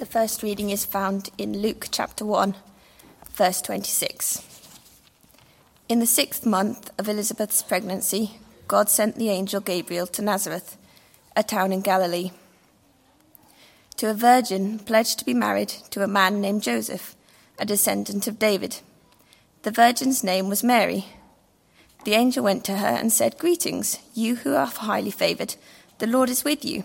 The first reading is found in Luke chapter 1, verse 26. In the sixth month of Elizabeth's pregnancy, God sent the angel Gabriel to Nazareth, a town in Galilee, to a virgin pledged to be married to a man named Joseph, a descendant of David. The virgin's name was Mary. The angel went to her and said, Greetings, you who are highly favored, the Lord is with you.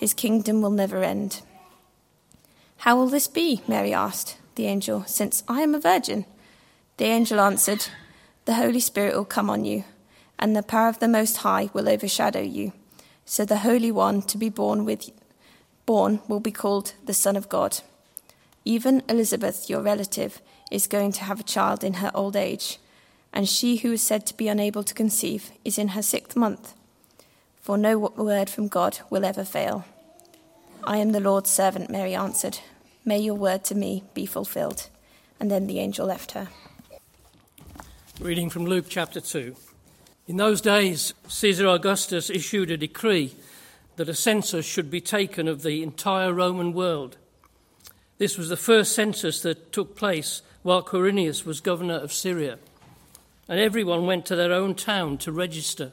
his kingdom will never end. How will this be? Mary asked the angel, since I am a virgin. The angel answered, The Holy Spirit will come on you, and the power of the Most High will overshadow you. So the Holy One to be born with born will be called the Son of God. Even Elizabeth, your relative, is going to have a child in her old age, and she who is said to be unable to conceive is in her sixth month for no word from God will ever fail. I am the Lord's servant, Mary answered. May your word to me be fulfilled. And then the angel left her. Reading from Luke chapter 2. In those days, Caesar Augustus issued a decree that a census should be taken of the entire Roman world. This was the first census that took place while Quirinius was governor of Syria, and everyone went to their own town to register.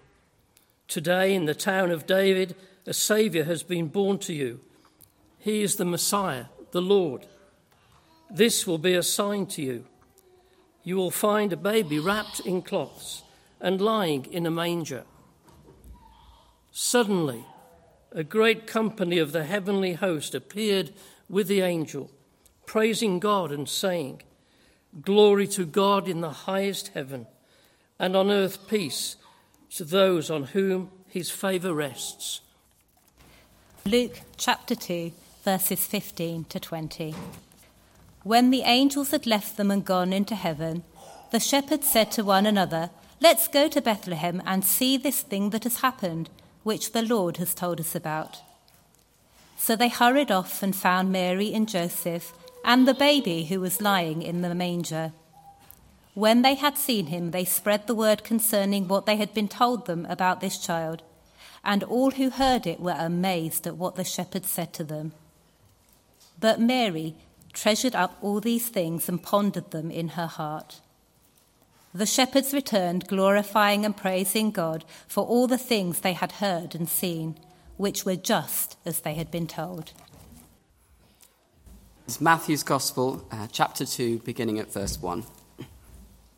Today, in the town of David, a Saviour has been born to you. He is the Messiah, the Lord. This will be a sign to you. You will find a baby wrapped in cloths and lying in a manger. Suddenly, a great company of the heavenly host appeared with the angel, praising God and saying, Glory to God in the highest heaven, and on earth peace to those on whom his favour rests. Luke chapter 2, verses 15 to 20. When the angels had left them and gone into heaven, the shepherds said to one another, Let's go to Bethlehem and see this thing that has happened, which the Lord has told us about. So they hurried off and found Mary and Joseph and the baby who was lying in the manger. When they had seen him, they spread the word concerning what they had been told them about this child, and all who heard it were amazed at what the shepherds said to them. But Mary treasured up all these things and pondered them in her heart. The shepherds returned, glorifying and praising God for all the things they had heard and seen, which were just as they had been told. It's Matthew's Gospel, uh, chapter 2, beginning at verse 1.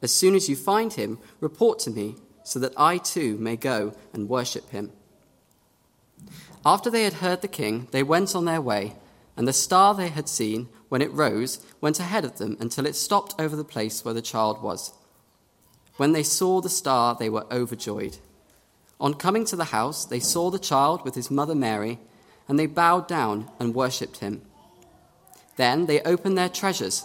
As soon as you find him, report to me, so that I too may go and worship him. After they had heard the king, they went on their way, and the star they had seen, when it rose, went ahead of them until it stopped over the place where the child was. When they saw the star, they were overjoyed. On coming to the house, they saw the child with his mother Mary, and they bowed down and worshipped him. Then they opened their treasures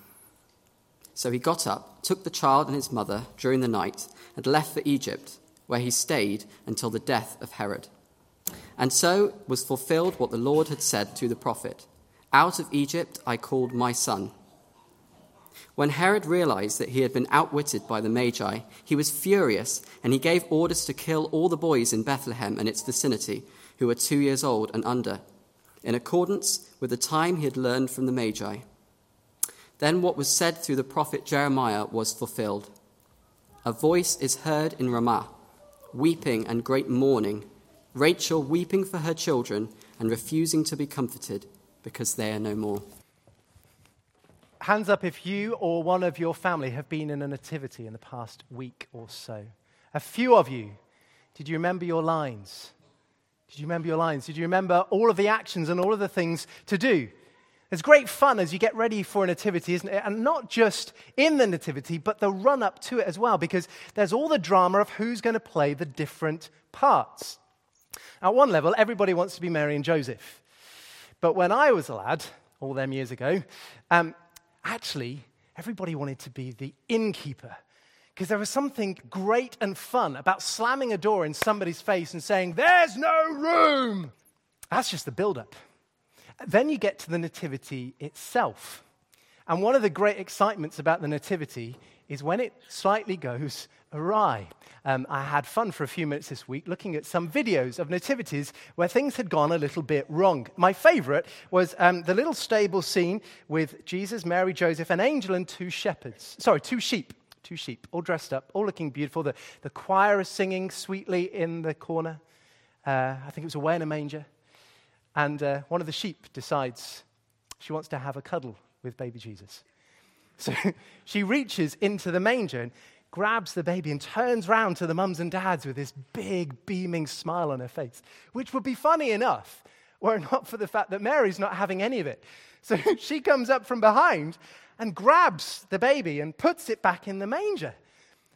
So he got up, took the child and his mother during the night, and left for Egypt, where he stayed until the death of Herod. And so was fulfilled what the Lord had said to the prophet Out of Egypt I called my son. When Herod realized that he had been outwitted by the Magi, he was furious, and he gave orders to kill all the boys in Bethlehem and its vicinity who were two years old and under, in accordance with the time he had learned from the Magi. Then what was said through the prophet Jeremiah was fulfilled. A voice is heard in Ramah, weeping and great mourning, Rachel weeping for her children and refusing to be comforted because they are no more hands up if you or one of your family have been in a nativity in the past week or so. A few of you, did you remember your lines? Did you remember your lines? Did you remember all of the actions and all of the things to do? It's great fun as you get ready for a nativity, isn't it? And not just in the nativity, but the run up to it as well, because there's all the drama of who's going to play the different parts. At one level, everybody wants to be Mary and Joseph. But when I was a lad, all them years ago, um, actually, everybody wanted to be the innkeeper. Because there was something great and fun about slamming a door in somebody's face and saying, There's no room. That's just the build up. Then you get to the nativity itself. And one of the great excitements about the nativity is when it slightly goes awry. Um, I had fun for a few minutes this week looking at some videos of nativities where things had gone a little bit wrong. My favorite was um, the little stable scene with Jesus, Mary, Joseph, an angel, and two shepherds. Sorry, two sheep. Two sheep, all dressed up, all looking beautiful. The, the choir is singing sweetly in the corner. Uh, I think it was away in a manger. And uh, one of the sheep decides she wants to have a cuddle with baby Jesus. So she reaches into the manger and grabs the baby and turns round to the mums and dads with this big, beaming smile on her face, which would be funny enough were it not for the fact that Mary's not having any of it. So she comes up from behind and grabs the baby and puts it back in the manger.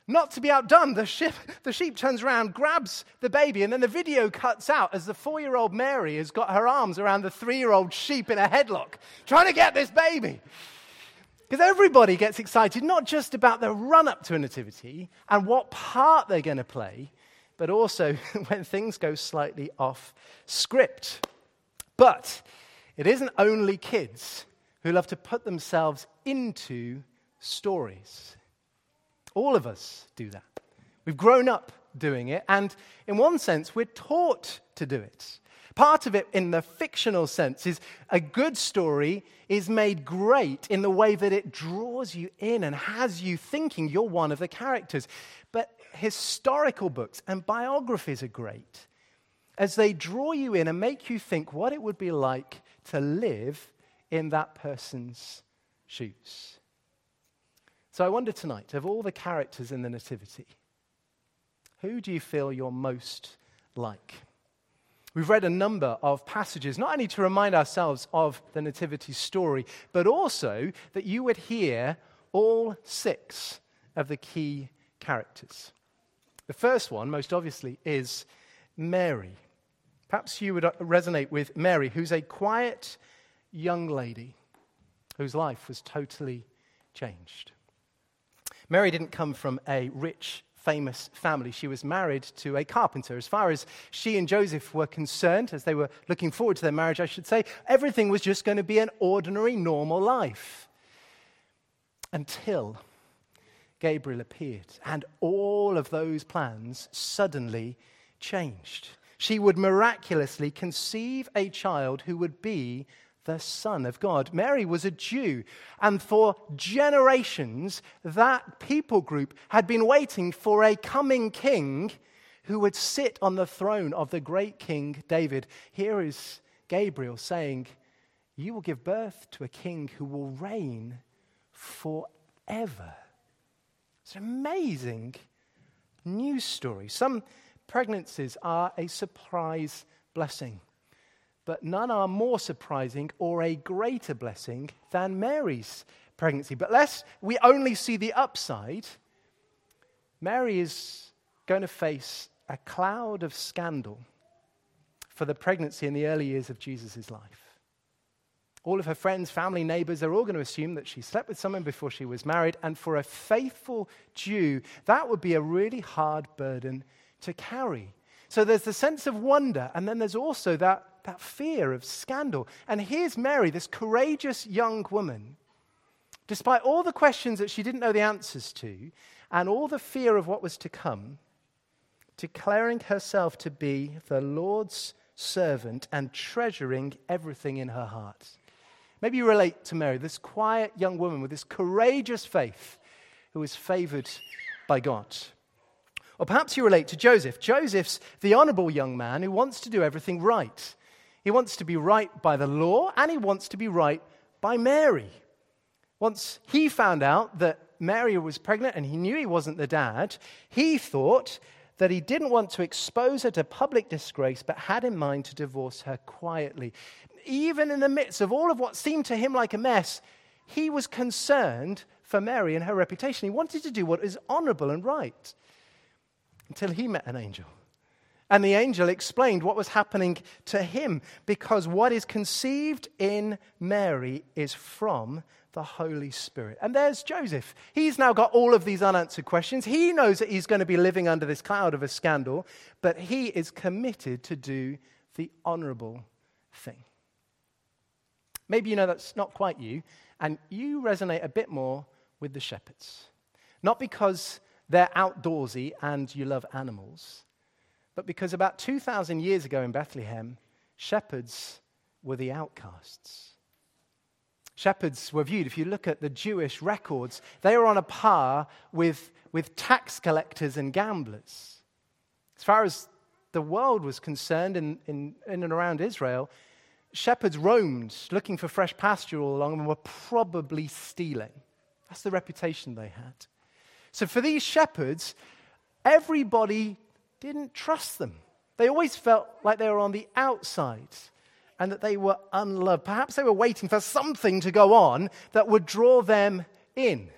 Not to be outdone, the sheep, the sheep turns around, grabs the baby, and then the video cuts out as the four year old Mary has got her arms around the three year old sheep in a headlock, trying to get this baby. Because everybody gets excited not just about the run up to a nativity and what part they're going to play, but also when things go slightly off script. But it isn't only kids who love to put themselves into stories. All of us do that. We've grown up doing it, and in one sense, we're taught to do it. Part of it, in the fictional sense, is a good story is made great in the way that it draws you in and has you thinking you're one of the characters. But historical books and biographies are great as they draw you in and make you think what it would be like to live in that person's shoes. So I wonder tonight, of all the characters in the Nativity, who do you feel you're most like? We've read a number of passages, not only to remind ourselves of the Nativity story, but also that you would hear all six of the key characters. The first one, most obviously, is Mary. Perhaps you would uh, resonate with Mary, who's a quiet young lady whose life was totally changed. Mary didn't come from a rich famous family. She was married to a carpenter. As far as she and Joseph were concerned, as they were looking forward to their marriage, I should say, everything was just going to be an ordinary, normal life. Until Gabriel appeared, and all of those plans suddenly changed. She would miraculously conceive a child who would be the Son of God. Mary was a Jew, and for generations, that people group had been waiting for a coming king who would sit on the throne of the great King David. Here is Gabriel saying, You will give birth to a king who will reign forever. It's an amazing news story. Some pregnancies are a surprise blessing but none are more surprising or a greater blessing than Mary's pregnancy. But lest we only see the upside, Mary is going to face a cloud of scandal for the pregnancy in the early years of Jesus' life. All of her friends, family, neighbors are all going to assume that she slept with someone before she was married. And for a faithful Jew, that would be a really hard burden to carry. So there's the sense of wonder, and then there's also that that fear of scandal. And here's Mary, this courageous young woman, despite all the questions that she didn't know the answers to and all the fear of what was to come, declaring herself to be the Lord's servant and treasuring everything in her heart. Maybe you relate to Mary, this quiet young woman with this courageous faith who is favored by God. Or perhaps you relate to Joseph. Joseph's the honorable young man who wants to do everything right. He wants to be right by the law and he wants to be right by Mary. Once he found out that Mary was pregnant and he knew he wasn't the dad, he thought that he didn't want to expose her to public disgrace, but had in mind to divorce her quietly. Even in the midst of all of what seemed to him like a mess, he was concerned for Mary and her reputation. He wanted to do what is honorable and right until he met an angel. And the angel explained what was happening to him because what is conceived in Mary is from the Holy Spirit. And there's Joseph. He's now got all of these unanswered questions. He knows that he's going to be living under this cloud of a scandal, but he is committed to do the honorable thing. Maybe you know that's not quite you, and you resonate a bit more with the shepherds. Not because they're outdoorsy and you love animals but because about 2,000 years ago in Bethlehem, shepherds were the outcasts. Shepherds were viewed, if you look at the Jewish records, they were on a par with, with tax collectors and gamblers. As far as the world was concerned in, in, in and around Israel, shepherds roamed looking for fresh pasture all along and were probably stealing. That's the reputation they had. So for these shepherds, everybody didn't trust them. They always felt like they were on the outside and that they were unloved. Perhaps they were waiting for something to go on that would draw them in.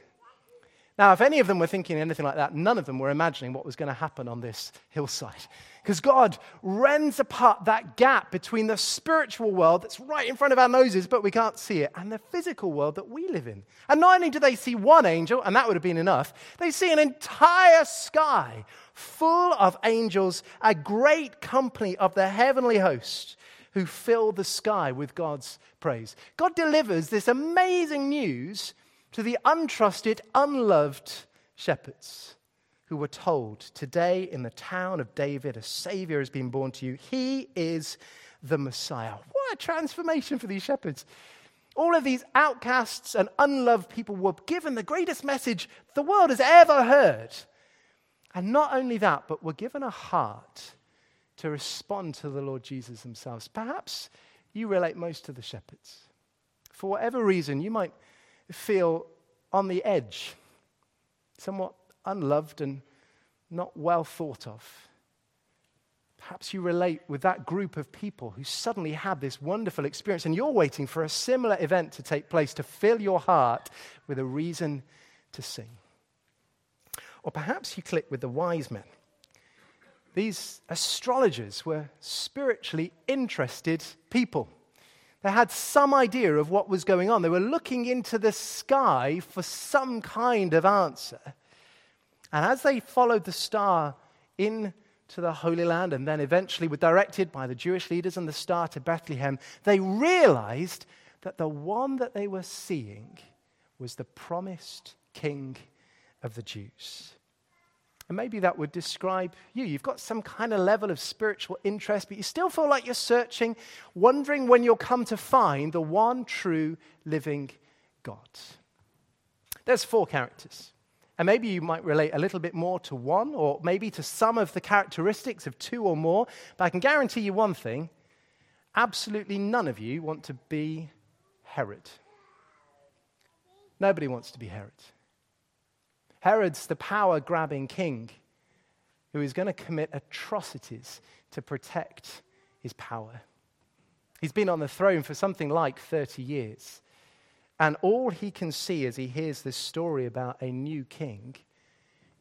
Now, if any of them were thinking anything like that, none of them were imagining what was going to happen on this hillside. Because God rends apart that gap between the spiritual world that's right in front of our noses, but we can't see it, and the physical world that we live in. And not only do they see one angel, and that would have been enough, they see an entire sky full of angels, a great company of the heavenly host who fill the sky with God's praise. God delivers this amazing news to the untrusted, unloved shepherds who were told, Today in the town of David, a Savior has been born to you. He is the Messiah. What a transformation for these shepherds. All of these outcasts and unloved people were given the greatest message the world has ever heard. And not only that, but were given a heart to respond to the Lord Jesus themselves. Perhaps you relate most to the shepherds. For whatever reason, you might feel on the edge, somewhat unloved and not well thought of. Perhaps you relate with that group of people who suddenly had this wonderful experience, and you're waiting for a similar event to take place to fill your heart with a reason to sing. Or perhaps you click with the wise men. These astrologers were spiritually interested people. They had some idea of what was going on. They were looking into the sky for some kind of answer. And as they followed the star into the Holy Land and then eventually were directed by the Jewish leaders and the star to Bethlehem, they realized that the one that they were seeing was the promised king of the Jews. And maybe that would describe you. You've got some kind of level of spiritual interest, but you still feel like you're searching, wondering when you'll come to find the one true living God. There's four characters. And maybe you might relate a little bit more to one, or maybe to some of the characteristics of two or more. But I can guarantee you one thing absolutely none of you want to be Herod. Nobody wants to be Herod. Herod's the power grabbing king who is going to commit atrocities to protect his power. He's been on the throne for something like 30 years. And all he can see as he hears this story about a new king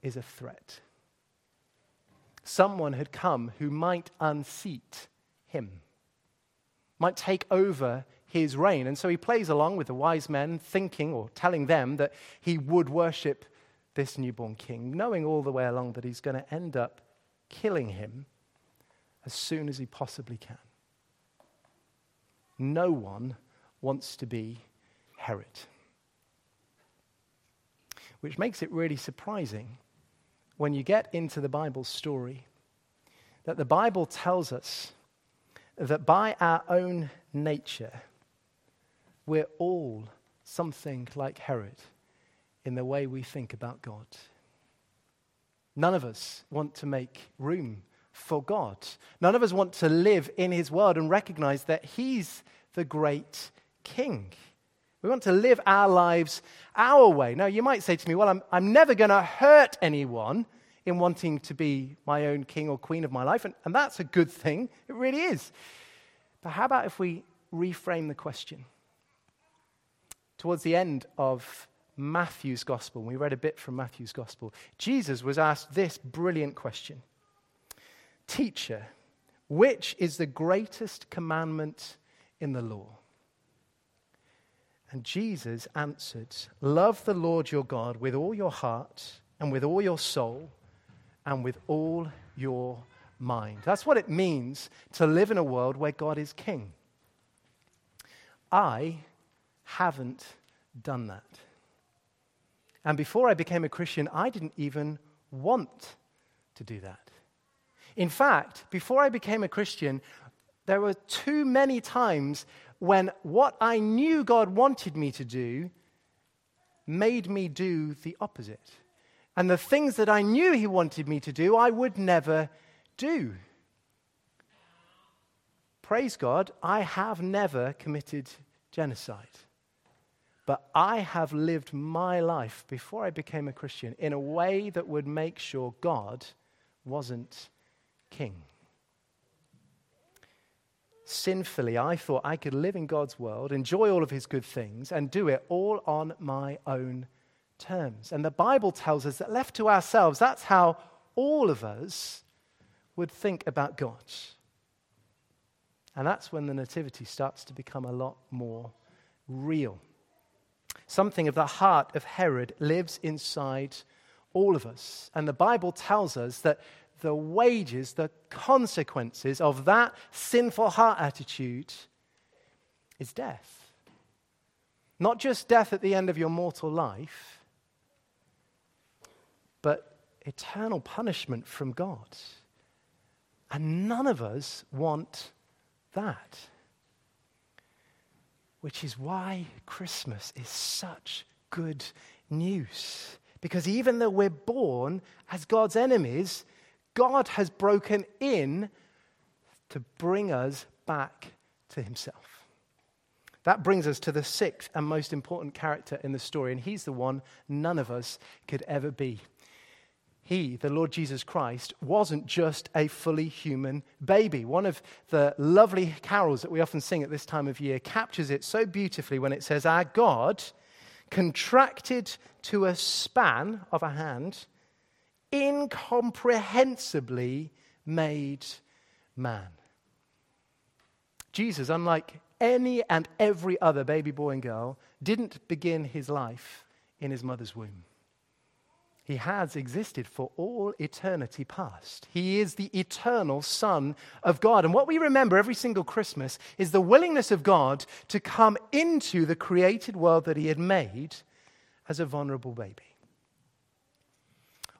is a threat. Someone had come who might unseat him, might take over his reign. And so he plays along with the wise men, thinking or telling them that he would worship this newborn king, knowing all the way along that he's going to end up killing him as soon as he possibly can. No one wants to be Herod. Which makes it really surprising when you get into the Bible story that the Bible tells us that by our own nature, we're all something like Herod in the way we think about God. None of us want to make room for God. None of us want to live in His world and recognize that He's the great King. We want to live our lives our way. Now, you might say to me, well, I'm, I'm never going to hurt anyone in wanting to be my own king or queen of my life. And, and that's a good thing. It really is. But how about if we reframe the question? Towards the end of Matthew's gospel, we read a bit from Matthew's gospel, Jesus was asked this brilliant question Teacher, which is the greatest commandment in the law? And Jesus answered, Love the Lord your God with all your heart and with all your soul and with all your mind. That's what it means to live in a world where God is king. I haven't done that. And before I became a Christian, I didn't even want to do that. In fact, before I became a Christian, there were too many times when what I knew God wanted me to do made me do the opposite. And the things that I knew He wanted me to do, I would never do. Praise God, I have never committed genocide. But I have lived my life before I became a Christian in a way that would make sure God wasn't king sinfully, I thought I could live in God's world, enjoy all of his good things, and do it all on my own terms. And the Bible tells us that left to ourselves, that's how all of us would think about God. And that's when the Nativity starts to become a lot more real. Something of the heart of Herod lives inside all of us. And the Bible tells us that the wages, the consequences of that sinful heart attitude is death. Not just death at the end of your mortal life, but eternal punishment from God. And none of us want that. Which is why Christmas is such good news. Because even though we're born as God's enemies, God has broken in to bring us back to himself. That brings us to the sixth and most important character in the story, and he's the one none of us could ever be. He, the Lord Jesus Christ, wasn't just a fully human baby. One of the lovely carols that we often sing at this time of year captures it so beautifully when it says, Our God contracted to a span of a hand incomprehensibly made man. Jesus, unlike any and every other baby boy and girl, didn't begin his life in his mother's womb. He has existed for all eternity past. He is the eternal Son of God. And what we remember every single Christmas is the willingness of God to come into the created world that He had made as a vulnerable baby.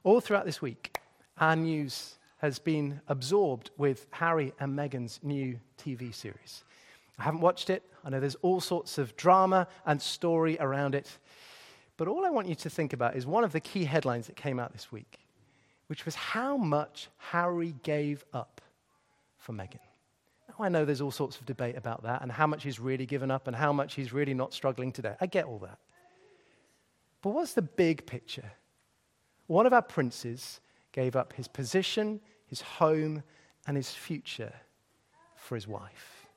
All throughout this week, our news has been absorbed with Harry and Meghan's new TV series. I haven't watched it. I know there's all sorts of drama and story around it. But all I want you to think about is one of the key headlines that came out this week, which was how much Harry gave up for Meghan. Now, I know there's all sorts of debate about that and how much he's really given up and how much he's really not struggling today. I get all that. But what's the big picture? One of our princes gave up his position, his home, and his future for his wife.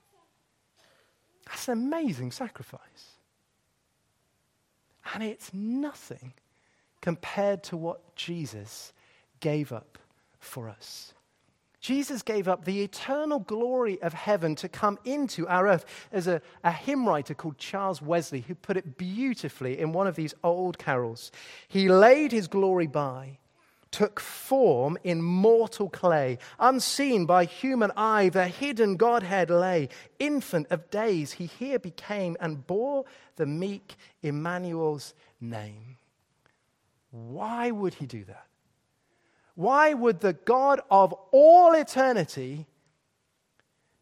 That's an amazing sacrifice. And it's nothing compared to what Jesus gave up for us. Jesus gave up the eternal glory of heaven to come into our earth. There's a, a, hymn writer called Charles Wesley who put it beautifully in one of these old carols. He laid his glory by, took form in mortal clay, unseen by human eye, the hidden Godhead lay. Infant of days, he here became and bore the meek Emmanuel's name. Why would he do that? Why would the God of all eternity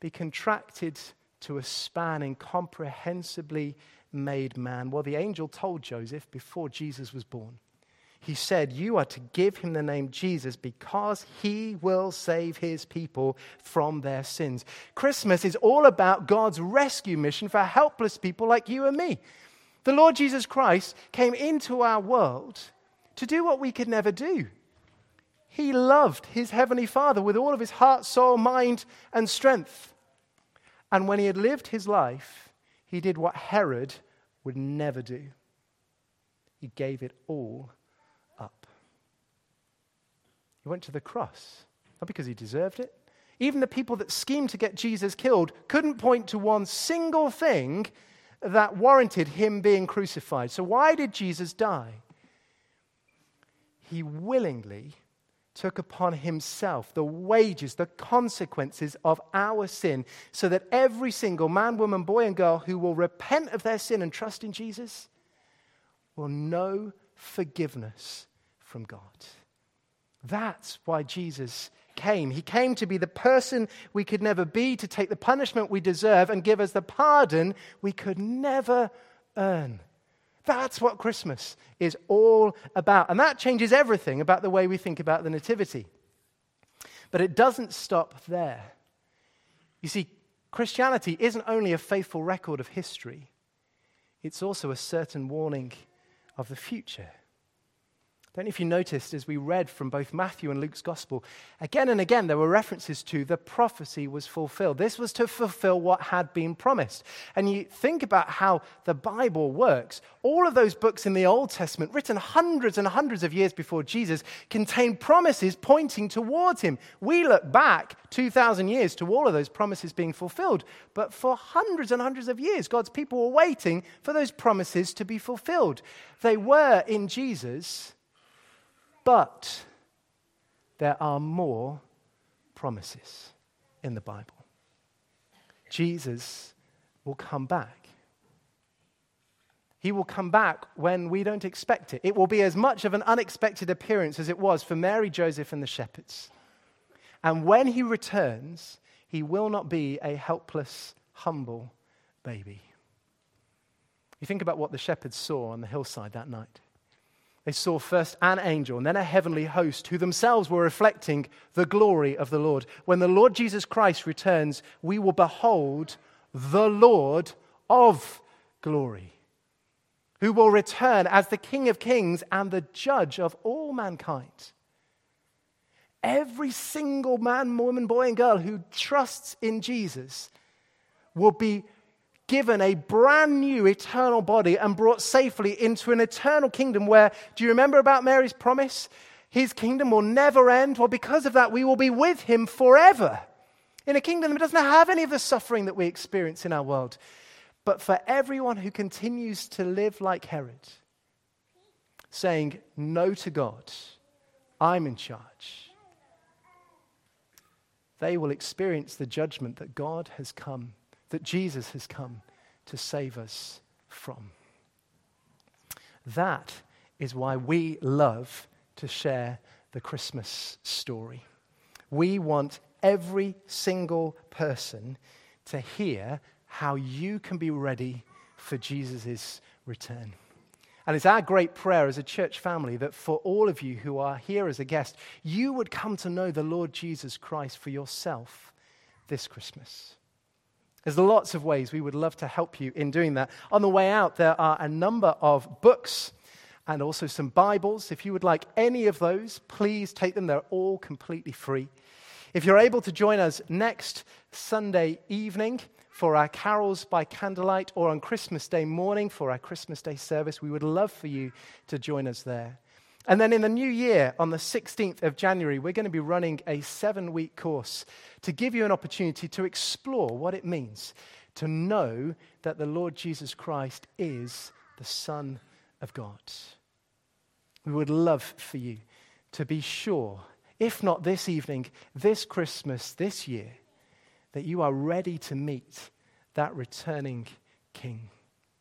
be contracted to a span incomprehensibly made man? Well, the angel told Joseph before Jesus was born. He said, You are to give him the name Jesus because he will save his people from their sins. Christmas is all about God's rescue mission for helpless people like you and me. The Lord Jesus Christ came into our world to do what we could never do he loved his heavenly Father with all of his heart, soul, mind, and strength. And when he had lived his life, he did what Herod would never do he gave it all. He went to the cross, not because he deserved it. Even the people that schemed to get Jesus killed couldn't point to one single thing that warranted him being crucified. So, why did Jesus die? He willingly took upon himself the wages, the consequences of our sin, so that every single man, woman, boy, and girl who will repent of their sin and trust in Jesus will know forgiveness from God. That's why Jesus came. He came to be the person we could never be, to take the punishment we deserve, and give us the pardon we could never earn. That's what Christmas is all about. And that changes everything about the way we think about the Nativity. But it doesn't stop there. You see, Christianity isn't only a faithful record of history, it's also a certain warning of the future don't know if you noticed as we read from both Matthew and Luke's gospel, again and again there were references to the prophecy was fulfilled. This was to fulfill what had been promised. And you think about how the Bible works. All of those books in the Old Testament, written hundreds and hundreds of years before Jesus, contain promises pointing towards him. We look back 2,000 years to all of those promises being fulfilled. But for hundreds and hundreds of years, God's people were waiting for those promises to be fulfilled. They were in Jesus but there are more promises in the Bible. Jesus will come back. He will come back when we don't expect it. It will be as much of an unexpected appearance as it was for Mary, Joseph, and the shepherds. And when he returns, he will not be a helpless, humble baby. You think about what the shepherds saw on the hillside that night. They saw first an angel and then a heavenly host who themselves were reflecting the glory of the Lord. When the Lord Jesus Christ returns, we will behold the Lord of glory, who will return as the King of kings and the judge of all mankind. Every single man, woman, boy, and girl who trusts in Jesus will be given a brand new eternal body and brought safely into an eternal kingdom where, do you remember about Mary's promise? His kingdom will never end. Well, because of that, we will be with him forever in a kingdom that doesn't have any of the suffering that we experience in our world. But for everyone who continues to live like Herod, saying no to God, I'm in charge, they will experience the judgment that God has come, that Jesus has come to save us from. That is why we love to share the Christmas story. We want every single person to hear how you can be ready for Jesus' return. And it's our great prayer as a church family that for all of you who are here as a guest, you would come to know the Lord Jesus Christ for yourself this Christmas. There's lots of ways we would love to help you in doing that. On the way out, there are a number of books and also some Bibles. If you would like any of those, please take them. They're all completely free. If you're able to join us next Sunday evening for our carols by candlelight or on Christmas Day morning for our Christmas Day service, we would love for you to join us there. And then in the new year, on the 16th of January, we're going to be running a seven week course to give you an opportunity to explore what it means to know that the Lord Jesus Christ is the Son of God. We would love for you to be sure, if not this evening, this Christmas, this year, that you are ready to meet that returning King.